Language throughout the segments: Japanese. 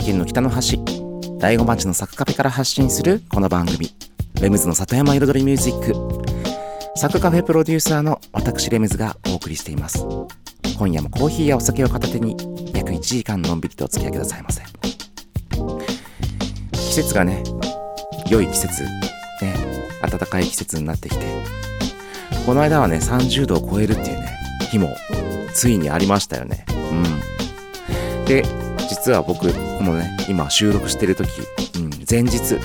茨城県の北の端、大子町のサクカフェから発信するこの番組、レムズの里山彩りミュージック。サクカフェプロデューサーの私レムズがお送りしています。今夜もコーヒーやお酒を片手に約1時間のんびりとお付き合いくださいませ。季節がね、良い季節、ね、暖かい季節になってきて、この間はね、30度を超えるっていうね、日もついにありましたよね。うん。で、実は僕、このね、今収録してる時、うん、前日、昨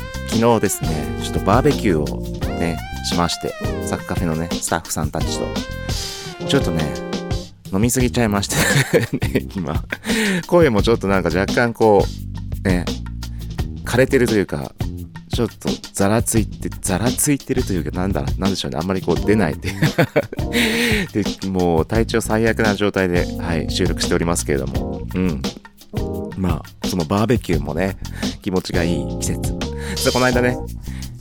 日ですね、ちょっとバーベキューをね、しまして、サッカフェのね、スタッフさんたちと、ちょっとね、飲みすぎちゃいまして、ね、今、声もちょっとなんか若干こう、ね、枯れてるというか、ちょっとざらついて、ざらついてるというか、なんだ、なんでしょうね、あんまりこう出ないで。で、もう体調最悪な状態で、はい、収録しておりますけれども、うん。まあ、そのバーベキューもね、気持ちがいい季節。で、この間ね、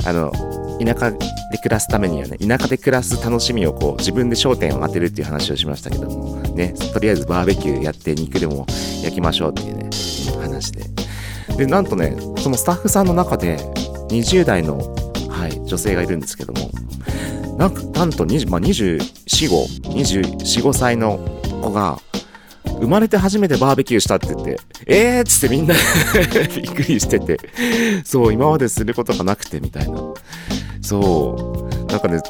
あの、田舎で暮らすためにはね、田舎で暮らす楽しみをこう、自分で焦点を当てるっていう話をしましたけども、ね、とりあえずバーベキューやって肉でも焼きましょうっていうね、話で。で、なんとね、そのスタッフさんの中で、20代の、はい、女性がいるんですけども、なんか、なんと20、まあ、24、5、24、5歳の子が、生まれて初めてバーベキューしたって言って、えーっつってみんな びっくりしてて、そう、今まですることがなくてみたいな。そう、なんかね、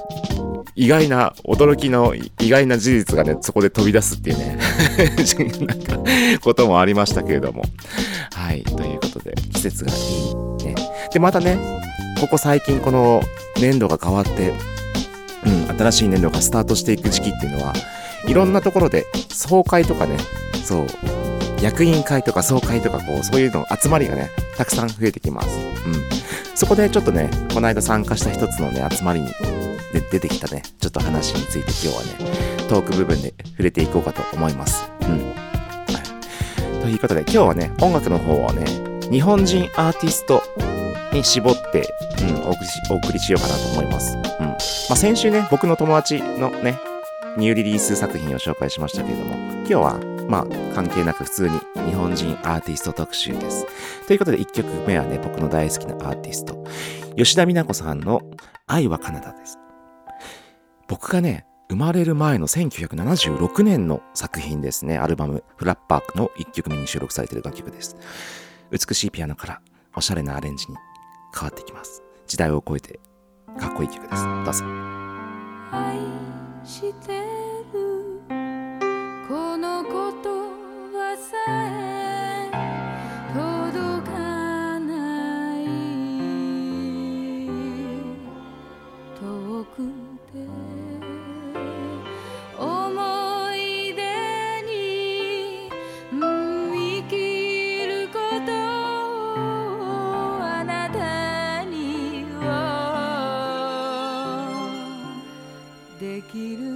意外な、驚きの意外な事実がね、そこで飛び出すっていうね、なんか、こともありましたけれども。はい、ということで、季節がいいね。で、またね、ここ最近この年度が変わって、うん、新しい年度がスタートしていく時期っていうのは、いろんなところで総会とかね、そう、役員会とか総会とかこう、そういうの集まりがね、たくさん増えてきます。うん。そこでちょっとね、この間参加した一つのね、集まりに出てきたね、ちょっと話について今日はね、トーク部分で触れていこうかと思います。うん。ということで、今日はね、音楽の方はね、日本人アーティストに絞って、うん、お送りしお送りしようかなと思います。うん。まあ、先週ね、僕の友達のね、ニューリリース作品を紹介しましたけれども、今日は、まあ、関係なく普通に日本人アーティスト特集です。ということで、1曲目はね、僕の大好きなアーティスト、吉田美奈子さんの愛はカナダです。僕がね、生まれる前の1976年の作品ですね、アルバム、フラッパークの1曲目に収録されている楽曲です。美しいピアノからおしゃれなアレンジに変わってきます。時代を超えてかっこいい曲です。どうぞ。してる。この言葉さえきる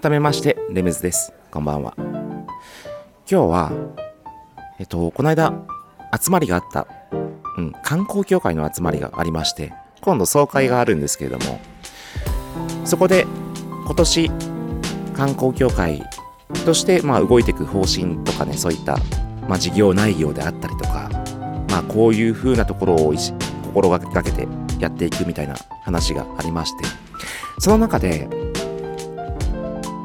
改めまして、レムズです。こんばんは。今日は、えっと、この間、集まりがあった、うん、観光協会の集まりがありまして、今度総会があるんですけれども、そこで、今年、観光協会として、まあ、動いていく方針とかね、そういった、まあ、事業内容であったりとか、まあ、こういう風なところを心がけてやっていくみたいな話がありまして、その中で、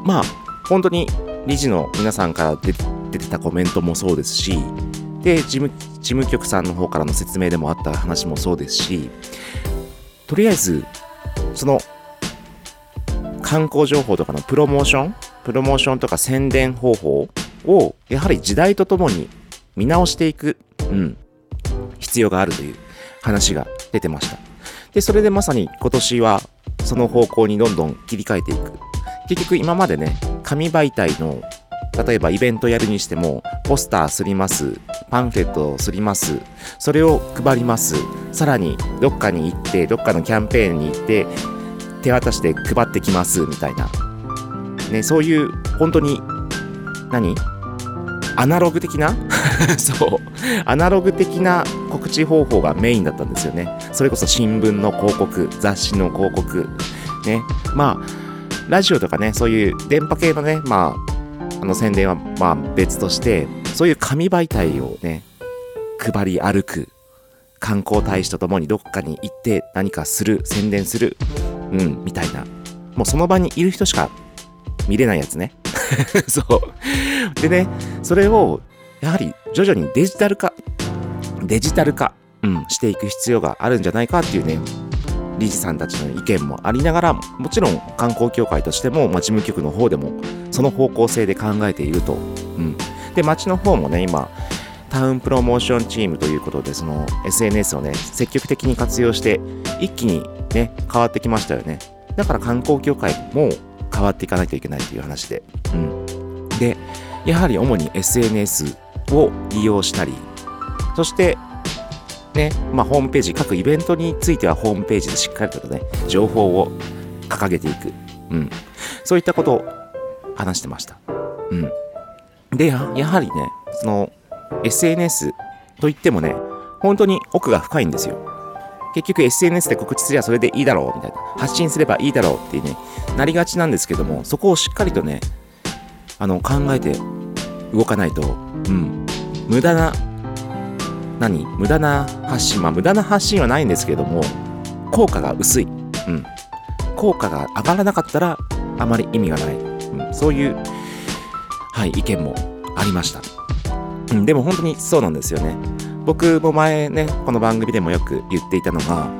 まあ、本当に理事の皆さんから出てたコメントもそうですし、で、事務、事務局さんの方からの説明でもあった話もそうですし、とりあえず、その、観光情報とかのプロモーションプロモーションとか宣伝方法を、やはり時代とともに見直していく、うん、必要があるという話が出てました。で、それでまさに今年はその方向にどんどん切り替えていく。結局今までね、紙媒体の、例えばイベントやるにしても、ポスターすります、パンフレットをすります、それを配ります、さらにどっかに行って、どっかのキャンペーンに行って、手渡しで配ってきます、みたいな。ね、そういう、本当に、何？アナログ的な？そう。アナログ的な告知方法がメインだったんですよね。それこそ新聞の広告、雑誌の広告。ね。まあ、ラジオとかね、そういう電波系のね、まあ、あの宣伝はまあ別として、そういう紙媒体をね、配り歩く。観光大使とともにどっかに行って何かする、宣伝する。うん、みたいな。もうその場にいる人しか見れないやつね。そう。でね、それを、やはり徐々にデジタル化、デジタル化、うん、していく必要があるんじゃないかっていうね、理事さんたちの意見もありながら、もちろん観光協会としても、まあ、事務局の方でも、その方向性で考えていると。うん。で、町の方もね、今、タウンプロモーションチームということで、その SNS をね、積極的に活用して、一気にね、変わってきましたよね。だから観光協会も変わっていかないといけないという話で。うん。で、やはり主に SNS を利用したり、そして、ね、まあ、ホームページ、各イベントについてはホームページでしっかりとね、情報を掲げていく。うん。そういったことを話してました。うん。で、やはりね、その、SNS といってもね、本当に奥が深いんですよ。結局 SNS で告知すればそれでいいだろうみたいな。発信すればいいだろうっていうね、なりがちなんですけども、そこをしっかりとね、あの、考えて動かないと、うん、無駄な、何？無駄な発信。まあ、無駄な発信はないんですけども、効果が薄い。うん。効果が上がらなかったら、あまり意味がない。うん、そういう、はい、意見もありました。うん、でも本当にそうなんですよね。僕も前ね、この番組でもよく言っていたのが、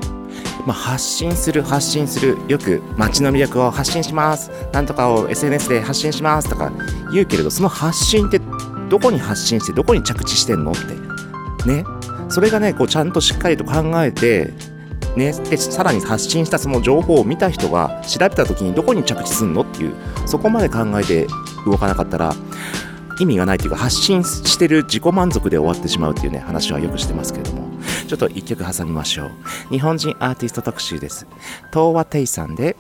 まあ、発信する、発信する、よく街の魅力を発信します、なんとかを SNS で発信しますとか言うけれど、その発信ってどこに発信して、どこに着地してんのって。ね。それがね、こうちゃんとしっかりと考えて、ね、でさらに発信したその情報を見た人が調べた時にどこに着地すんのっていう、そこまで考えて動かなかったら、意味がないというか発信してる自己満足で終わってしまうっていうね話はよくしてますけれども。ちょっと一曲挟みましょう。日本人アーティスト特集です。東和テイさんで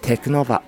テクノバ。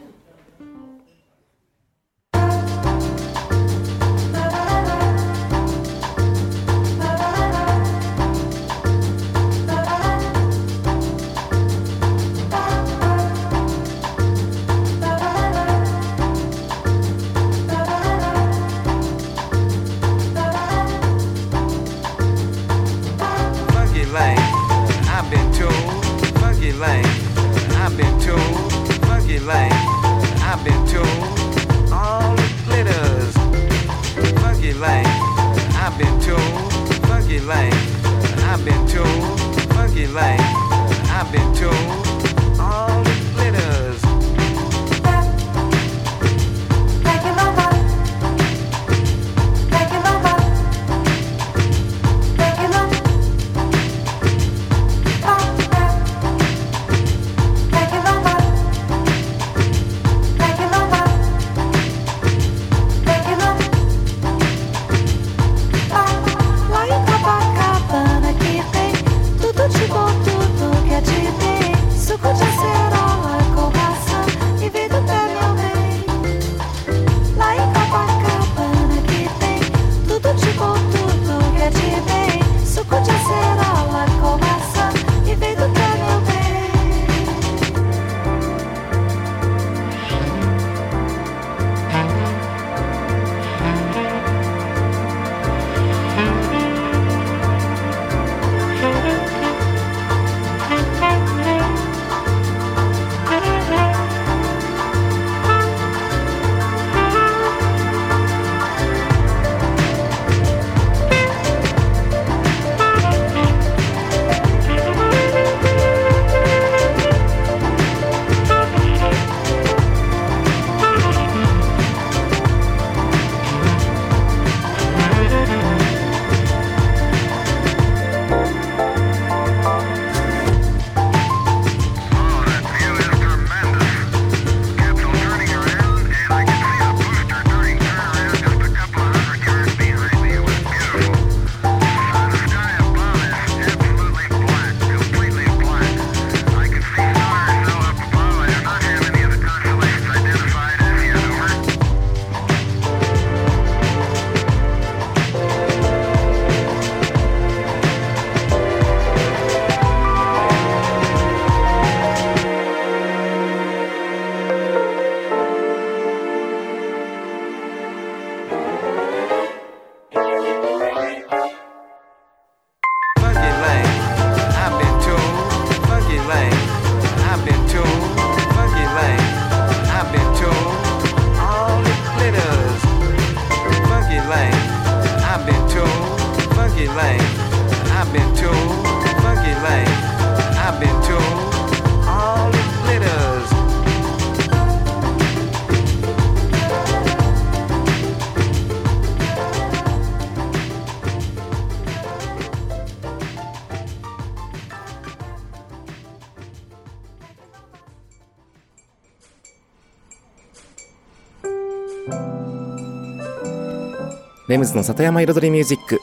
レムズの里山彩りミュージック。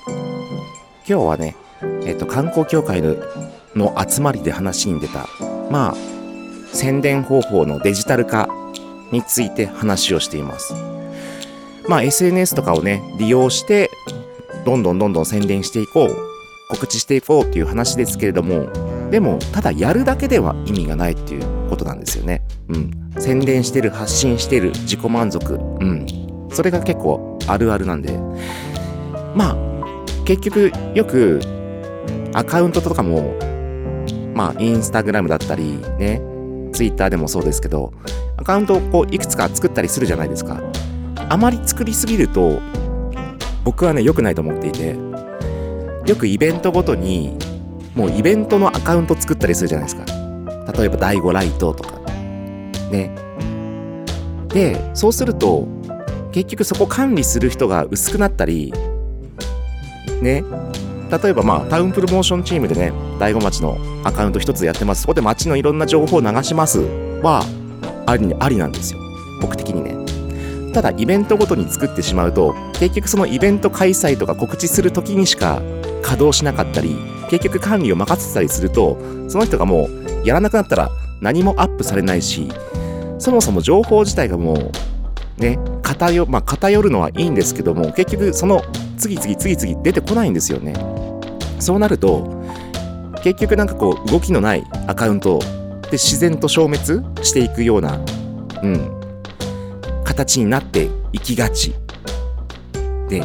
今日はね、えっ、と、観光協会のの集まりで話に出た、まあ、宣伝方法のデジタル化について話をしています。まあ、SNS とかをね、利用して、どんどんどんどん宣伝していこう、告知していこうっていう話ですけれども、でも、ただやるだけでは意味がないっていうことなんですよね。うん。宣伝してる、発信してる、自己満足。うん。それが結構あるあるなんで。まあ、結局、よく、アカウントとかも、まあ、インスタグラムだったり、ね、ツイッターでもそうですけど、アカウントをこう、いくつか作ったりするじゃないですか。あまり作りすぎると、僕はね、良くないと思っていて、よくイベントごとに、もうイベントのアカウント作ったりするじゃないですか。例えば、第5ライトとか。ね。で、そうすると、結局そこ管理する人が薄くなったり、ね。例えばまあ、タウンプロモーションチームでね、大子町のアカウント一つやってます。そこで町のいろんな情報を流します。は、あり、ありなんですよ。僕的にね。ただ、イベントごとに作ってしまうと、結局そのイベント開催とか告知するときにしか稼働しなかったり、結局管理を任せてたりすると、その人がもうやらなくなったら何もアップされないし、そもそも情報自体がもう、ね、偏、まあ、偏るのはいいんですけども、結局その次々次々出てこないんですよね。そうなると、結局なんかこう動きのないアカウントで自然と消滅していくような、うん、形になっていきがちで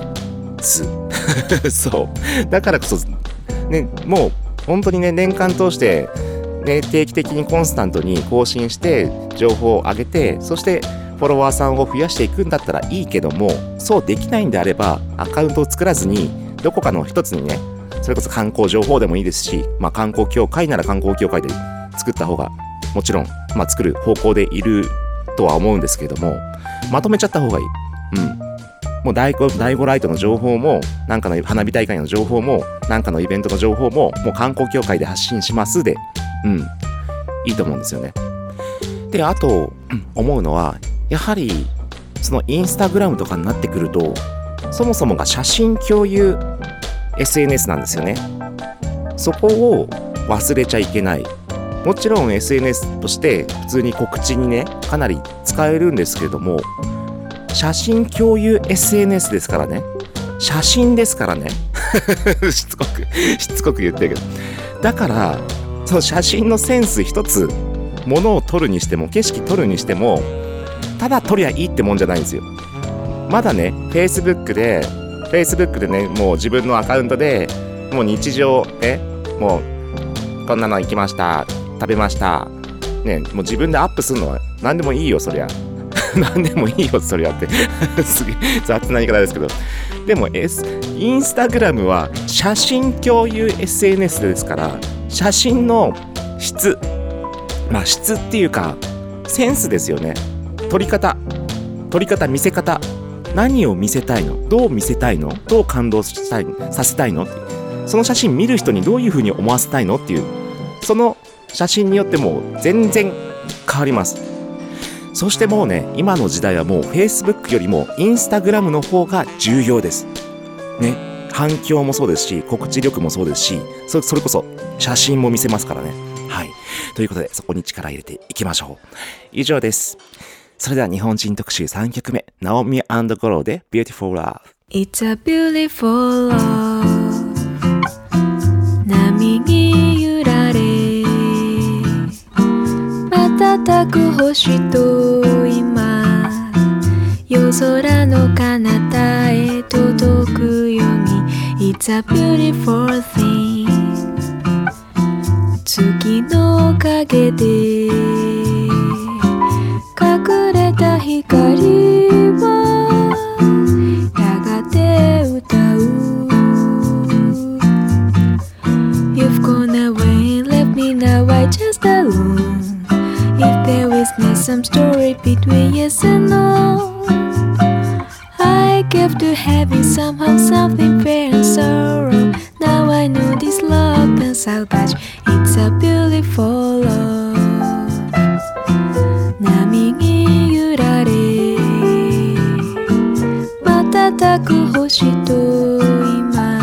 す。そう。だからこそ、ね、もう本当にね、年間通して、ね、定期的にコンスタントに更新して、情報を上げて、そしてフォロワーさんを増やしていくんだったらいいけども、そうできないんであれば、アカウントを作らずに、どこかの一つにね、それこそ観光情報でもいいですし、まあ観光協会なら観光協会で作った方が、もちろん、まあ作る方向でいるとは思うんですけども、まとめちゃった方がいい。うん。もう第5、ライトの情報も、なんかの花火大会の情報も、なんかのイベントの情報も、もう観光協会で発信しますで、うん。いいと思うんですよね。で、あと、思うのは、やはり、そのインスタグラムとかになってくると、そもそもが写真共有 SNS なんですよね。そこを忘れちゃいけない。もちろん SNS として普通に告知にね、かなり使えるんですけれども、写真共有 SNS ですからね。写真ですからね。しつこく、しつこく言ってるけど。だから、その写真のセンス一つ、ものを撮るにしても、景色撮るにしても、ただ撮りゃいいってもんじゃないんですよ。まだね、Facebook で、Facebook でね、もう自分のアカウントで、もう日常、ね、もう、こんなの行きました、食べました、ね、もう自分でアップするのは何でもいいよ、そりゃ。何でもいいよ、そりゃって。すげえ雑な言い方ですけど。でも、S、インスタグラムは写真共有 SNS ですから、写真の質、まあ質っていうか、センスですよね。撮り方、撮り方、見せ方、何を見せたいの？どう見せたいの？どう感動したいさせたいの？その写真見る人にどういう風に思わせたいの？っていう、その写真によっても全然変わります。そしてもうね、今の時代はもう Facebook よりも Instagram の方が重要です。ね。反響もそうですし、告知力もそうですし、そそれこそ写真も見せますからね。はい。ということで、そこに力入れていきましょう。以上です。それでは日本人特集3曲目、ナオミゴローで Beautiful Love。It's a beautiful love 波に揺られ瞬く星と今夜空の彼方へ届くように It's a beautiful thing 月の影で some story between yes and no. I give to having somehow something fair and sorrow. Now I know this love can salvage It's a beautiful love 瞬く星と今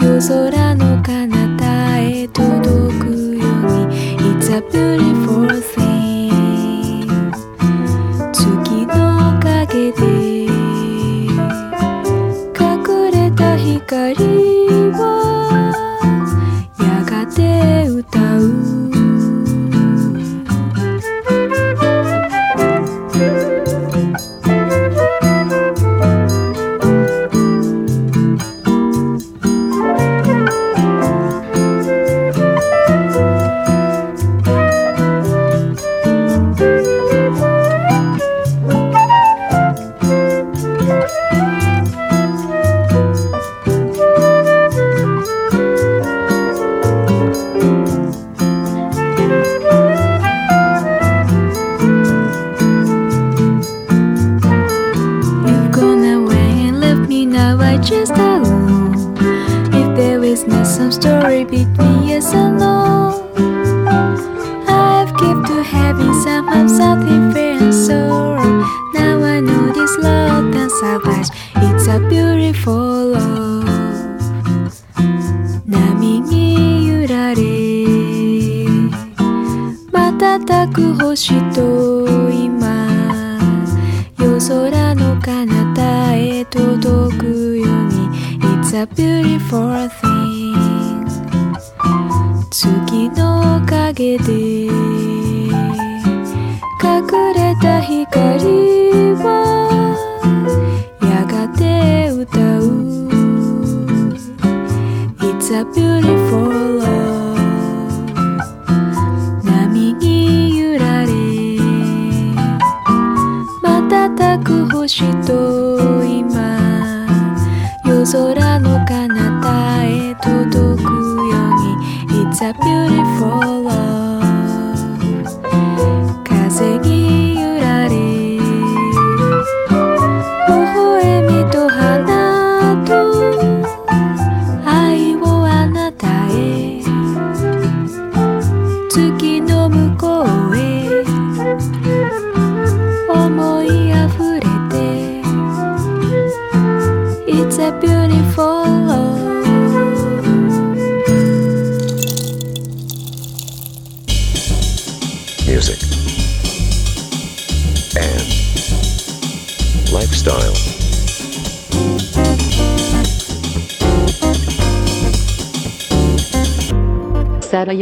夜空の彼方へ届くように It's a beautiful thing 月の影で隠れた光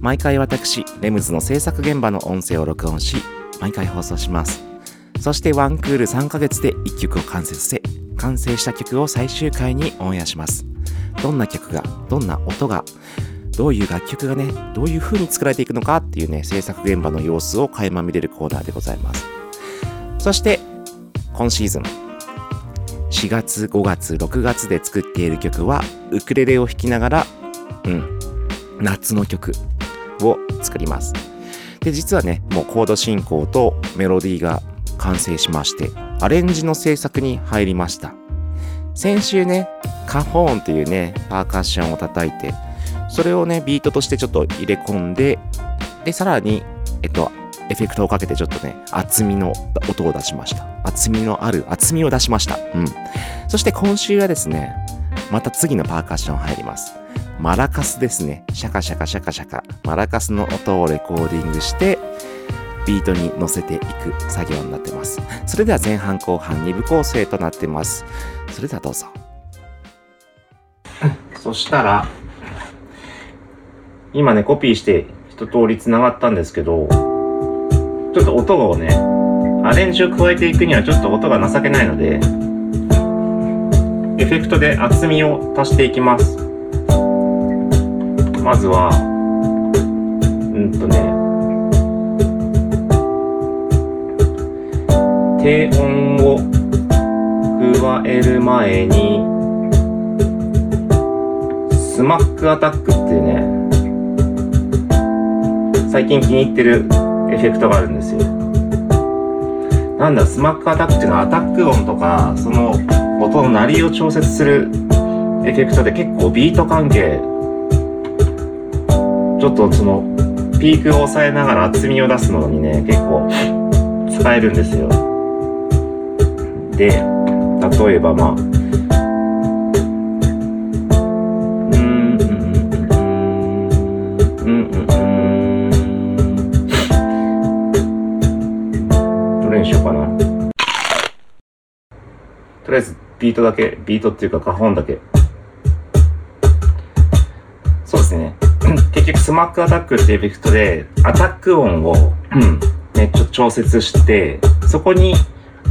毎回私レムズの制作現場の音声を録音し毎回放送します。そしてワンクール3ヶ月で1曲を完成させ完成した曲を最終回にオンエアします。どんな曲がどんな音がどういう楽曲がね、どういう風に作られていくのかっていうね、制作現場の様子を垣間見れるコーナーでございます。そして、今シーズン、4月、5月、6月で作っている曲は、ウクレレを弾きながら、うん、夏の曲。を作ります。で、実はね、もうコード進行とメロディーが完成しまして、アレンジの制作に入りました。先週ね、カホーンというね、パーカッションを叩いて、それをね、ビートとしてちょっと入れ込んで、で、さらに、えっと、エフェクトをかけてちょっとね、厚みの音を出しました。厚みのある、厚みを出しました。うん。そして今週はですね、また次のパーカッション入ります。マラカスですね。シャカシャカシャカシャカ。マラカスの音をレコーディングして、ビートに乗せていく作業になってます。それでは前半後半2部構成となってます。それではどうぞ。そしたら、今ね、コピーして一通り繋がったんですけど、ちょっと音をね、アレンジを加えていくにはちょっと音が情けないので、エフェクトで厚みを足していきます。まずは、うんとね、低音を加える前に、スマックアタックっていうね、最近気に入ってるエフェクトがあるんですよ。なんだ、スマックアタックっていうのはアタック音とか、その音の鳴りを調節するエフェクトで結構ビート関係、ちょっとその、ピークを抑えながら厚みを出すのにね、結構使えるんですよ。で、例えばまあ、う、ん、うん、うん、うん、どれにしようかな。とりあえず、ビートだけ、ビートっていうか、花本だけ。そうですね。結局、スマックアタックっていうエフェクトで、アタック音を、うんね、ちょ調節して、そこに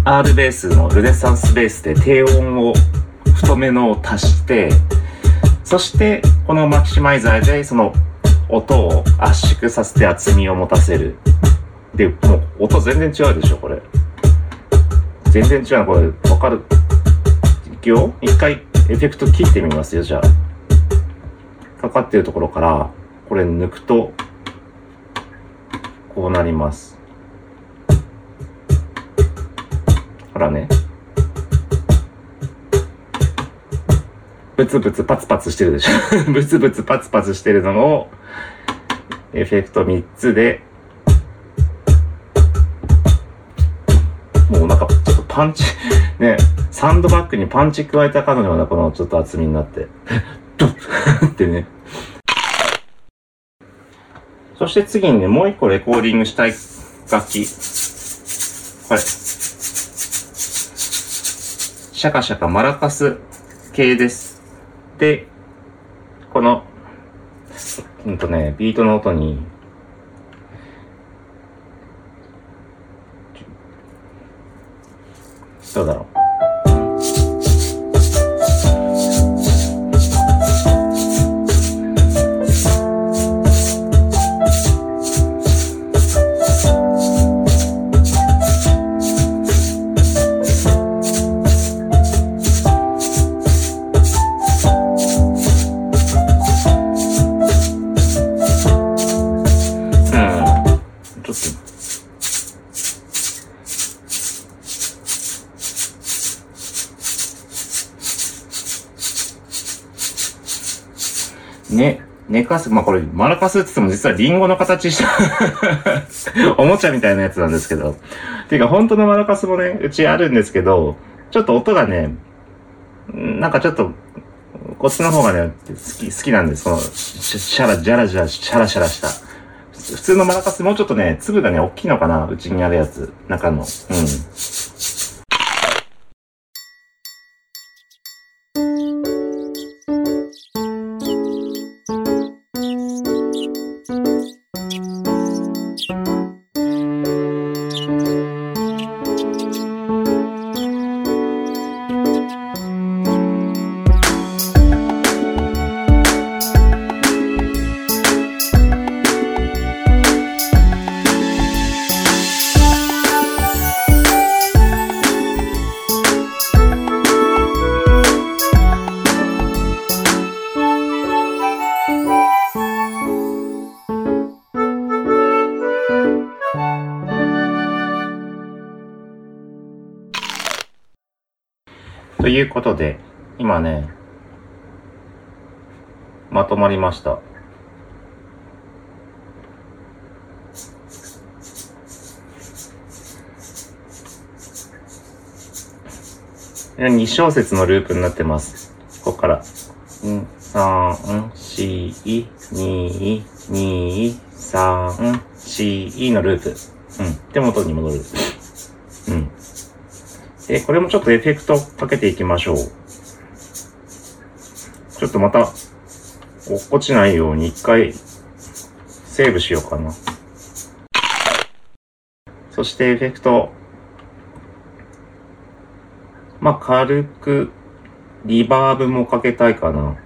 R ベースのルネサンスベースで低音を太めのを足して、そして、このマキシマイザーでその音を圧縮させて厚みを持たせる。で、もう音全然違うでしょ、これ。全然違うの、これ、わかる？いくよ？一回エフェクト切ってみますよ、じゃあ。かかってるところから、これ抜くと、こうなります。ほらね。ブツブツパツパツしてるでしょ ブツブツパツパツしてるのを、エフェクト3つで、もうなんか、ちょっとパンチ、ね、サンドバッグにパンチ加えたかのようなこのちょっと厚みになって、ドッ ってね。そして次にね、もう一個レコーディングしたい楽器。これ。シャカシャカマラカス系です。で、この、うんとね、ビートの音に、どうだろう。まあ、これ、マラカスって言っても実はリンゴの形した おもちゃみたいなやつなんですけど。っていうか、本当のマラカスもね、うちあるんですけど、ちょっと音がね、なんかちょっと、こっちの方がね、好き、好きなんです。その、シシャラ、ジャラジャラ、シャラシャラした。普通のマラカスもうちょっとね、粒がね、大きいのかなうちにあるやつ。中の。うん。とまりました。2小節のループになってます。ここから。うん、3、4、2、2、3、4のループ。うん。で、元に戻る。うん。で、これもちょっとエフェクトかけていきましょう。ちょっとまた、落っこちないように一回、セーブしようかな。そしてエフェクト。まあ、軽く、リバーブもかけたいかな。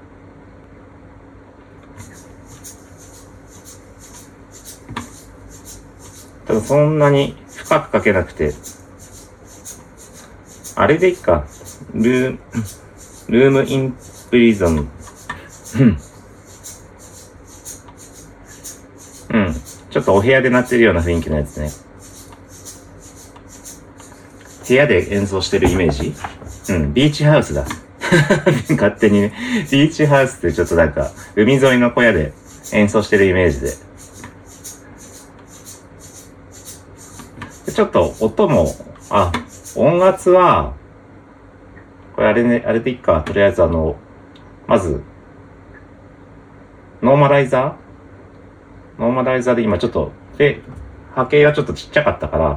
ただそんなに深くかけなくて、あれでいいか。ルーム、ルームインプリゾン。うんうん。ちょっとお部屋で鳴ってるような雰囲気のやつね。部屋で演奏してるイメージ？うん、ビーチハウスだ。勝手にね。ビーチハウスってちょっとなんか、海沿いの小屋で演奏してるイメージで。でちょっと音も、あ、音圧は、これあれね、あれでいっか。とりあえずあの、まず、ノーマライザーノーマライザーで今ちょっと、で、波形がちょっとちっちゃかったから、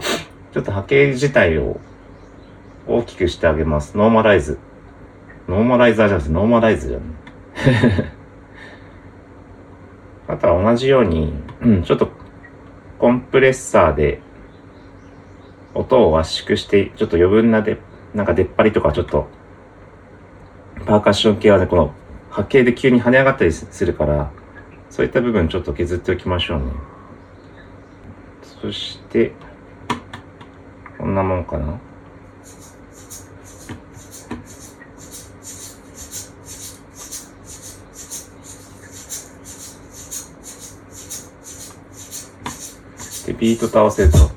ちょっと波形自体を大きくしてあげます。ノーマライズ。ノーマライザーじゃなくてノーマライズじゃん。あとは同じように、うん、ちょっとコンプレッサーで音を圧縮して、ちょっと余分なで、なんか出っ張りとかちょっと、パーカッション系はね、この波形で急に跳ね上がったりするから、そういった部分ちょっと削っておきましょうね。そして、こんなもんかな。で、ビートと合わせると。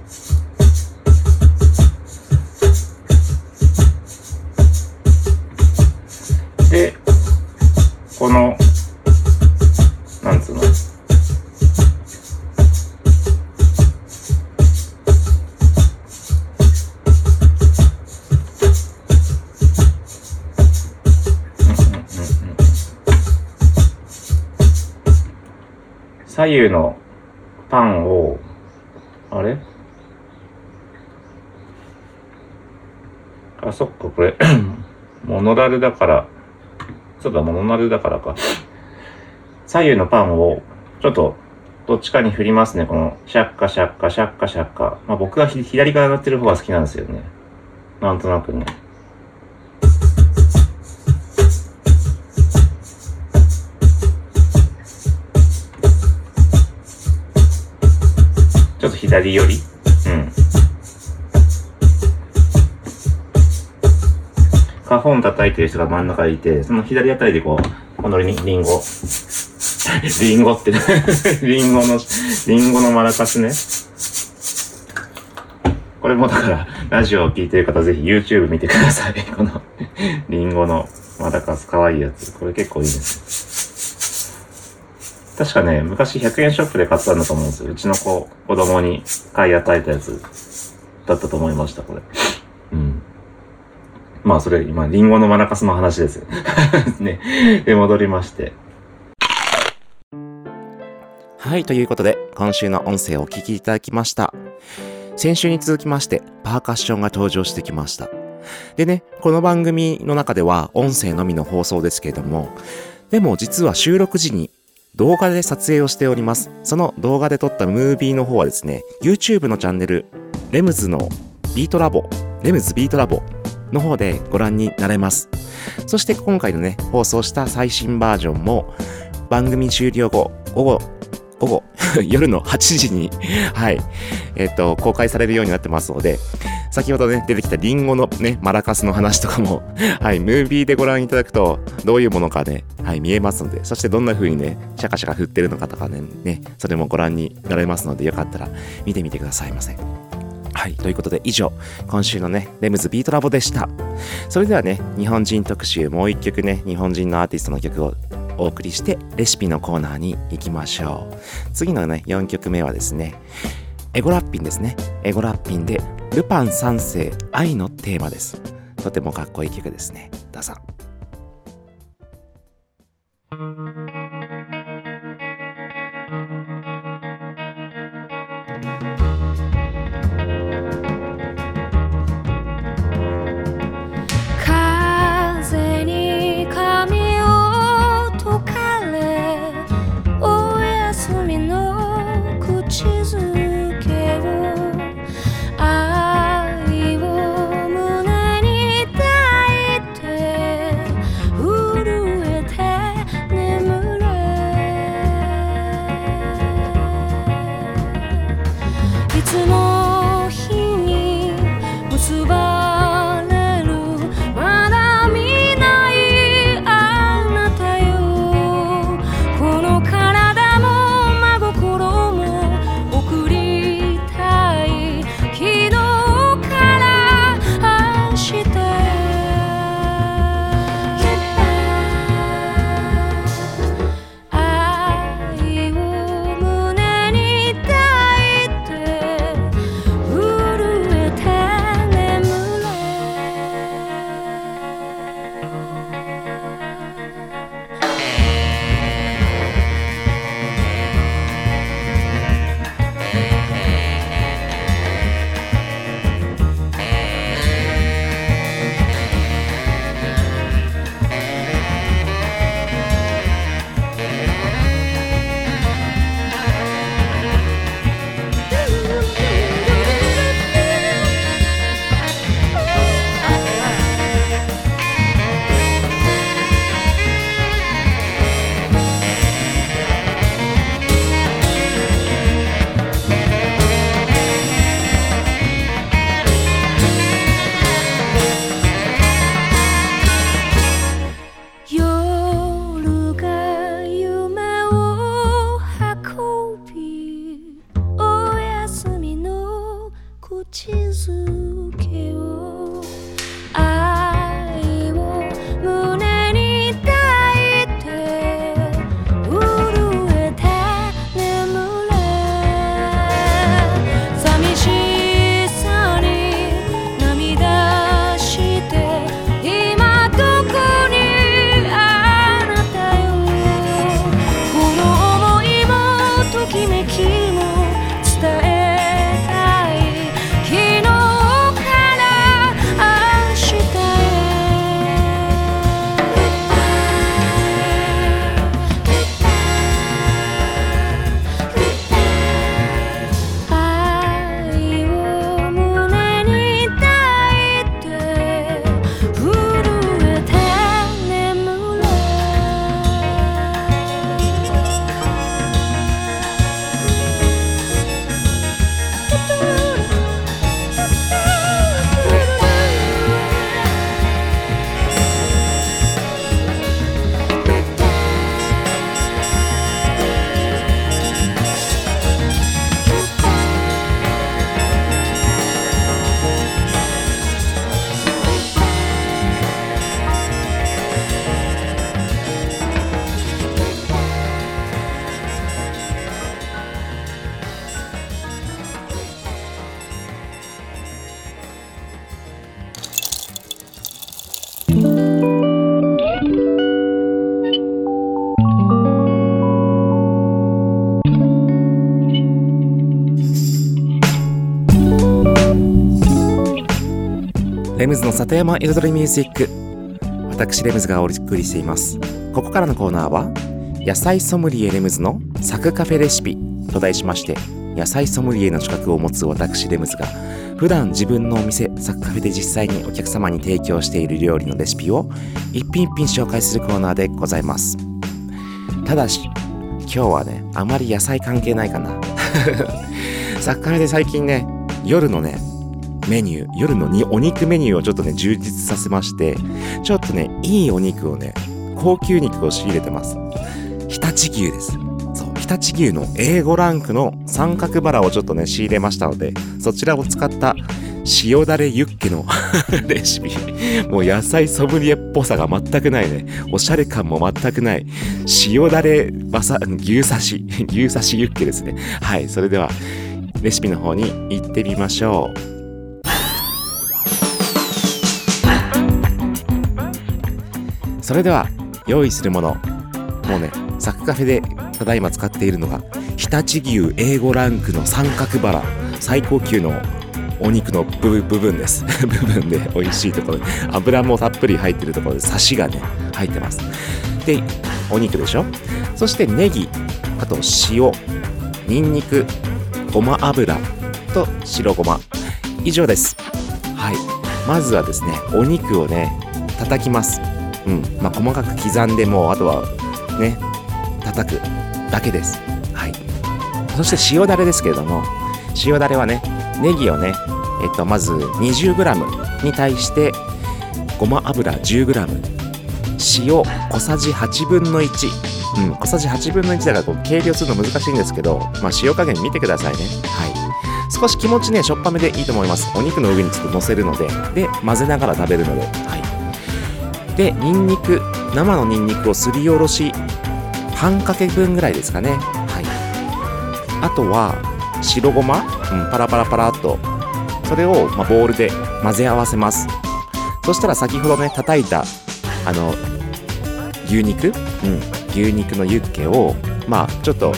左右のパンを、あれ？あ、そっか、これ、モノラルだから、そうだ、モノラルだからか。左右のパンを、ちょっと、どっちかに振りますね。この、シャッカシャッカシャッカシャッカ。まあ僕が左側乗ってる方が好きなんですよね。なんとなくね。ょっと左寄りうん。カホン叩いてる人が真ん中にいて、その左あたりでこう、このリンリンゴ。リンゴって、ね リンゴの、リンゴのマラカスね。これもだから、ラジオを聞いてる方ぜひ YouTube 見てください。この、リンゴのマラカス可愛いやつ。これ結構いいです。確かね、昔100円ショップで買ったんだと思うんですよ。うちの子、子供に買い与えたやつだったと思いました、これ。うん。まあ、それ、今、リンゴのマラカスの話です。ね。で、戻りまして。はい、ということで、今週の音声をお聞きいただきました。先週に続きまして、パーカッションが登場してきました。でね、この番組の中では音声のみの放送ですけれども、でも実は収録時に動画で撮影をしております。その動画で撮ったムービーの方はですね、YouTube のチャンネル、レムズのビートラボ、レムズビートラボの方でご覧になれます。そして今回のね、放送した最新バージョンも番組終了後、午後、午後、夜の8時に、はい、えっ、と、公開されるようになってますので、先ほどね、出てきたリンゴのね、マラカスの話とかも、はい、ムービーでご覧いただくと、どういうものかね、はい、見えますので、そしてどんな風にね、シャカシャカ振ってるのかとかね、ね、それもご覧になれますので、よかったら見てみてくださいませ。はい、ということで以上、今週のね、レムズビートラボでした。それではね、日本人特集、もう一曲ね、日本人のアーティストの曲をお送りして、レシピのコーナーに行きましょう。次のね、4曲目はですね、エゴラッピンですね。エゴラッピンで、ルパン三世愛のテーマです。とてもかっこいい曲ですね。どうぞ。レムズの里山彩りミュージック私レムズがお送りしています。ここからのコーナーは野菜ソムリエレムズのサクカフェレシピと題しまして野菜ソムリエの資格を持つ私レムズが普段自分のお店サクカフェで実際にお客様に提供している料理のレシピを一品一品紹介するコーナーでございます。ただし今日はねあまり野菜関係ないかな。サクカフェで最近ね夜のねメニュー夜のにお肉メニューをちょっとね充実させましてちょっとねいいお肉をね高級肉を仕入れてます。常陸牛です。そう常陸牛の A5 ランクの三角バラをちょっとね仕入れましたのでそちらを使った塩だれユッケの レシピ。もう野菜ソムリエっぽさが全くないね。おしゃれ感も全くない。塩だれバサ牛刺し。牛刺しユッケですね。はいそれではレシピの方に行ってみましょう。それでは用意するもの。もうねサクカフェでただいま使っているのが常陸牛 A5 ランクの三角バラ。最高級のお肉の部分です。部分で美味しいところ。で油もたっぷり入ってるところでサシがね入ってます。でお肉でしょ？そしてネギあと塩ニンニクごま油と白ごま。以上です。はい。まずはですねお肉をね叩きます。うん。まあ、細かく刻んでもうあとはね叩くだけです。はい。そして塩だれですけれども塩だれはねネギをねえっとまず 20g に対してごま油 10g 塩小さじ8分の1うん、小さじ8分の1だからこう計量するの難しいんですけど、まあ、塩加減見てくださいね。はい。少し気持ちねしょっぱめでいいと思います。お肉の上にちょっと乗せるのでで混ぜながら食べるのではい。でニンニク生のニンニクをすりおろし半かけ分ぐらいですかね。はい。あとは白ごま、うん、パラパラパラっと。それを、まあ、ボウルで混ぜ合わせます。そしたら先ほどね叩いたあの牛肉、うん、牛肉のユッケをまあちょっと、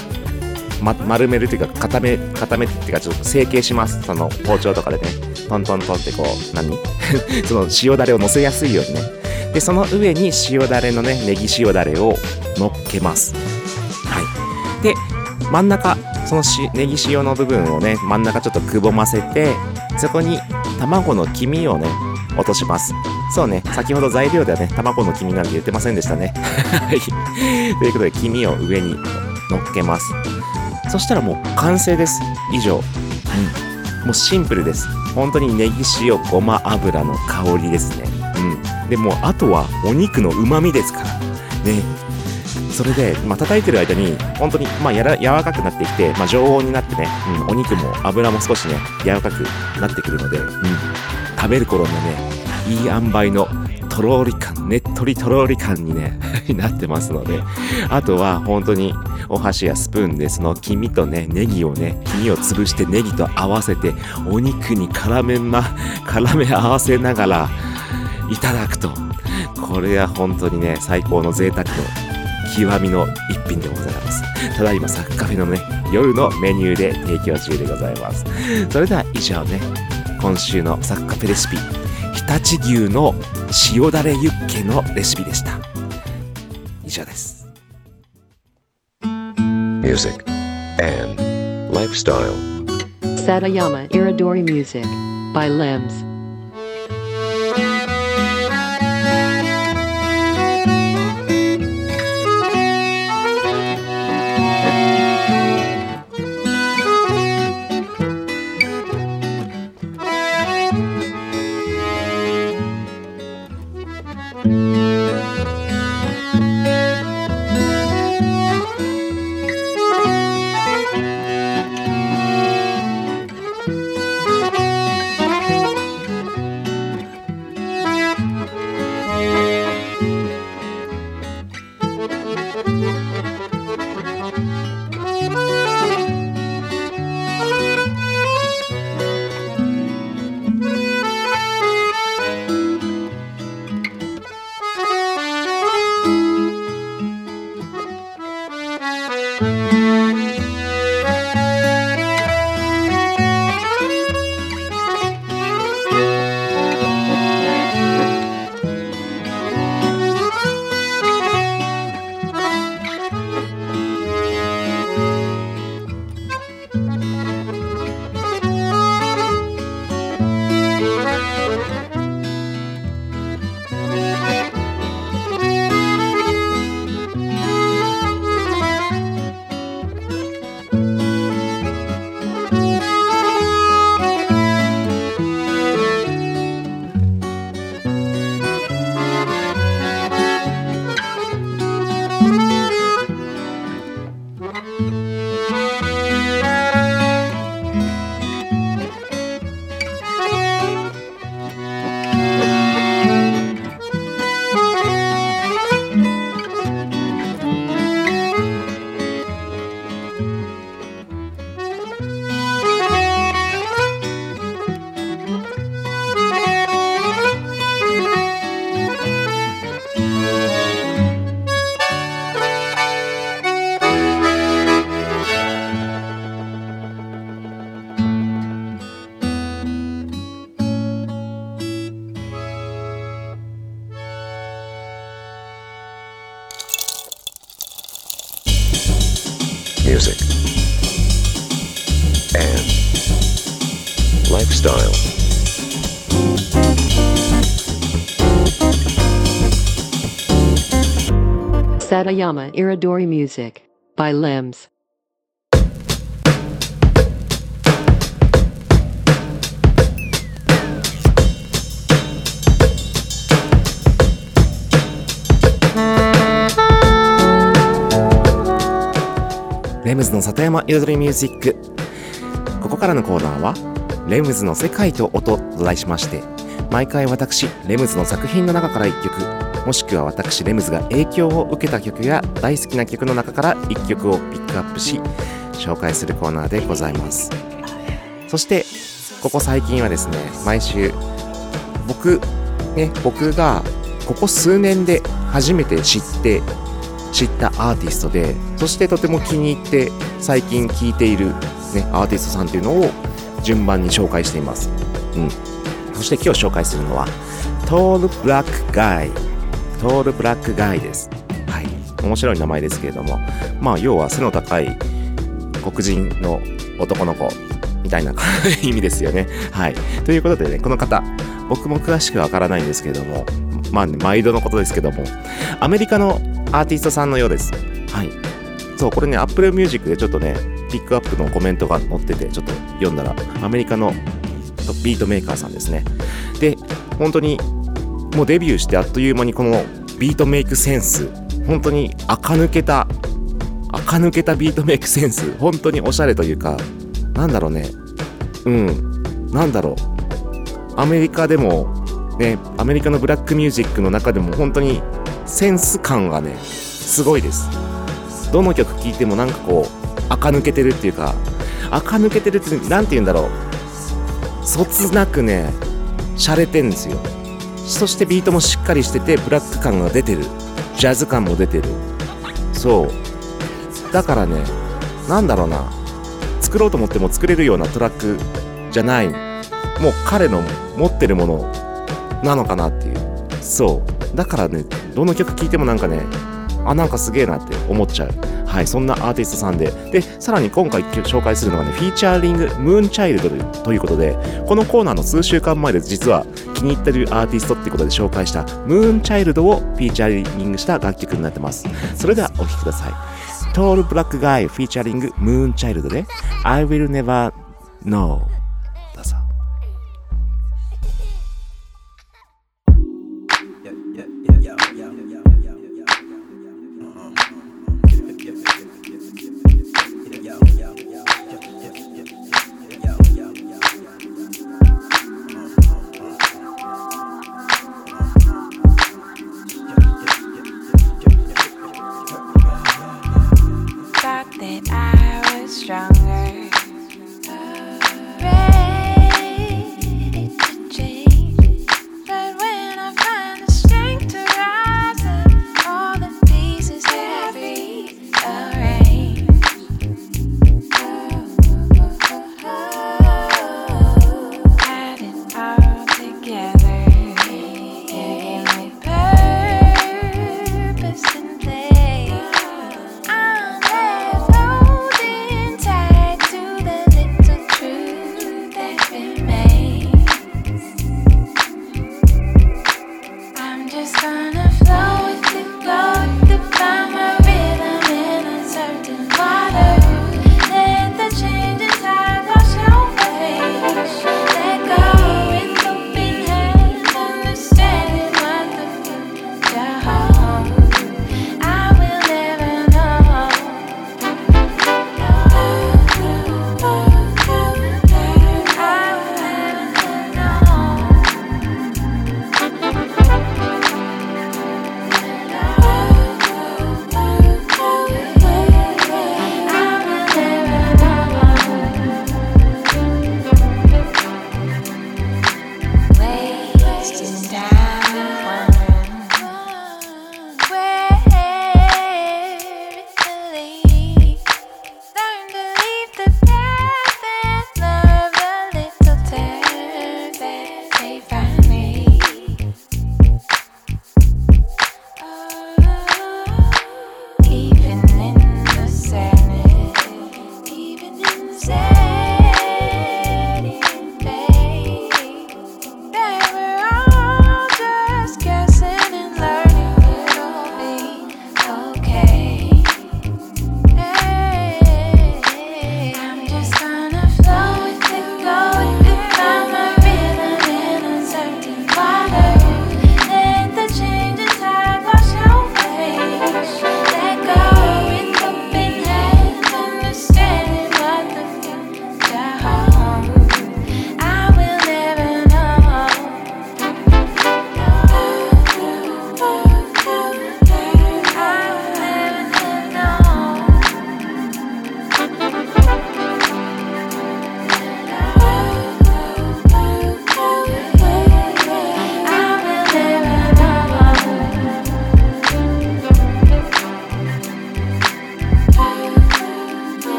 ま、丸めるというか固め固めっていうかちょっと成形します。その包丁とかでね。トントントンってこう何？その塩だれを乗せやすいようにね。でその上に塩だれのねネギ塩だれを乗っけます。はい。で真ん中そのしネギ塩の部分をね真ん中ちょっとくぼませてそこに卵の黄身をね落とします。そうね先ほど材料ではね卵の黄身なんて言ってませんでしたね。はい。ということで黄身を上に乗っけます。そしたらもう完成です。以上。うん。もうシンプルです。本当にネギ塩ごま油の香りですね。うん。でもうあとはお肉の旨味ですから。ね。それで、まあ叩いてる間に本当にまあやら柔らかくなってきて、まあ、常温になってね、うん、お肉も油も少しね柔らかくなってくるので、うん、食べる頃のねいい塩梅のとろり感ねっとりとろり感にね なってますので。あとは本当にお箸やスプーンでその黄身とねネギをね黄身を潰してネギと合わせてお肉に絡めま絡め合わせながらいただくと。これは本当にね最高の贅沢の極みの一品でございます。ただいまサッカフェのね夜のメニューで提供中でございます。それでは以上ね今週のサッカフェレシピ常陸牛の塩だれユッケのレシピでした。以上です。Music, and lifestyle. Satayama Iridori Music by Limbs.「Satayama Iridori Music by Limbs. レムズの里山彩りミュージックここからのコーナーは「レムズの世界と音」と題しまして毎回私レムズの作品の中から1曲もしくは私レムズが影響を受けた曲や大好きな曲の中から1曲をピックアップし紹介するコーナーでございます。そしてここ最近はですね毎週僕ね僕がここ数年で初めて知って知ったアーティストでそしてとても気に入って最近聴いている、ね、アーティストさんというのを順番に紹介しています、うん、そして今日紹介するのはトール・ブラック・ガイトール・ブラック・ガイですはい面白い名前ですけれどもまあ要は背の高い黒人の男の子みたいな意味ですよねはいということでねこの方僕も詳しくわからないんですけれどもまあ、ね、毎度のことですけどもアメリカのアーティストさんのようです。はい。そう、これね、Apple Music でちょっとね、ピックアップのコメントが載ってて、ちょっと読んだら、アメリカのビートメーカーさんですね。で、本当に、もうデビューしてあっという間にこのビートメイクセンス、本当に垢抜けた、垢抜けたビートメイクセンス、本当におしゃれというか、なんだろうね、うん、なんだろう、アメリカでも、ね、アメリカのブラックミュージックの中でも本当にセンス感がねすごいです。どの曲聴いてもなんかこう垢抜けてるっていうか垢抜けてるって何て言うんだろう。そつなくね洒落てんですよ。そしてビートもしっかりしててブラック感が出てる。ジャズ感も出てる。そう。だからねなんだろうな。作ろうと思っても作れるようなトラックじゃない。もう彼の持ってるものなのかなっていう。そう。だからねどの曲聴いてもなんかねあなんかすげえなって思っちゃう。はいそんなアーティストさんで。でさらに今回紹介するのがねフィーチャーリングムーンチャイルドということでこのコーナーの数週間前で実は気に入ってるアーティストってことで紹介したムーンチャイルドをフィーチャーリングした楽曲になってます。それではお聴きください。トールブラックガイフィーチャーリングムーンチャイルドで I will never know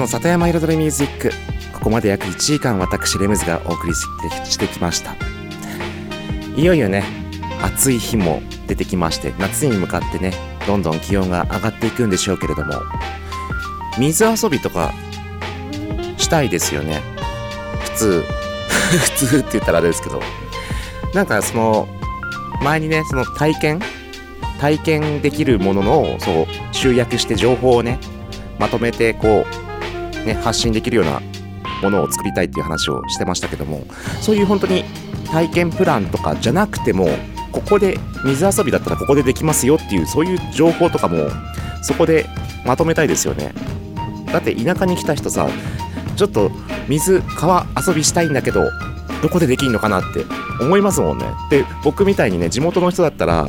の里山彩りミュージック。ここまで約1時間私レムズがお送りしてしてきました。いよいよね暑い日も出てきまして夏に向かってねどんどん気温が上がっていくんでしょうけれども。水遊びとかしたいですよね。普通。普通って言ったらあれですけど。なんかその前にねその体験？体験できるもののそう集約して情報をねまとめてこうね発信できるようなものを作りたいっていう話をしてましたけどもそういう本当に体験プランとかじゃなくてもここで水遊びだったらここでできますよっていうそういう情報とかもそこでまとめたいですよね。だって田舎に来た人さちょっと水川遊びしたいんだけどどこでできんのかなって思いますもんね。で僕みたいにね地元の人だったら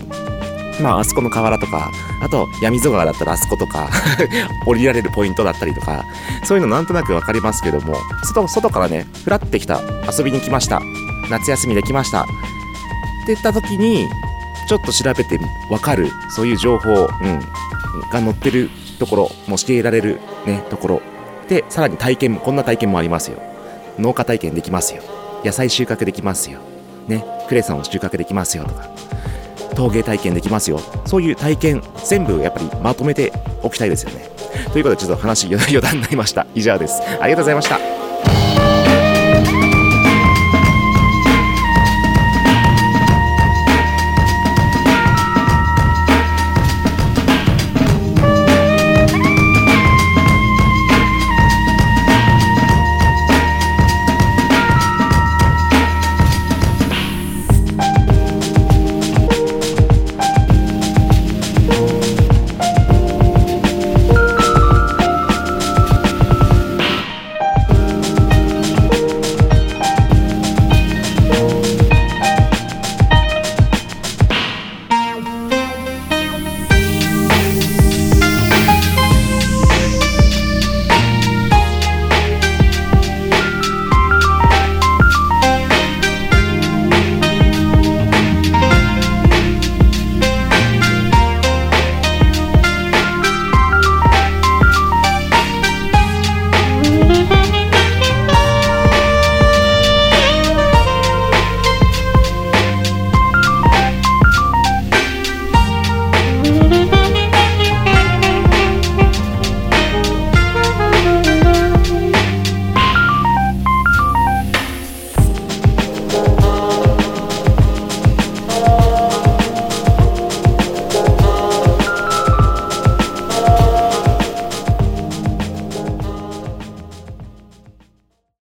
まああそこの河原とかあと闇溝川だったらあそことか 降りられるポイントだったりとかそういうのなんとなく分かりますけども外外からねふらってきた遊びに来ました。夏休みできました。って言った時にちょっと調べて分かるそういう情報、うん、が載ってるところも教えられるねところ。でさらに体験もこんな体験もありますよ。農家体験できますよ。野菜収穫できますよ。ねクレソンを収穫できますよとか。陶芸体験できますよ。そういう体験全部やっぱりまとめておきたいですよね。ということでちょっと話余談になりました。以上です。ありがとうございました。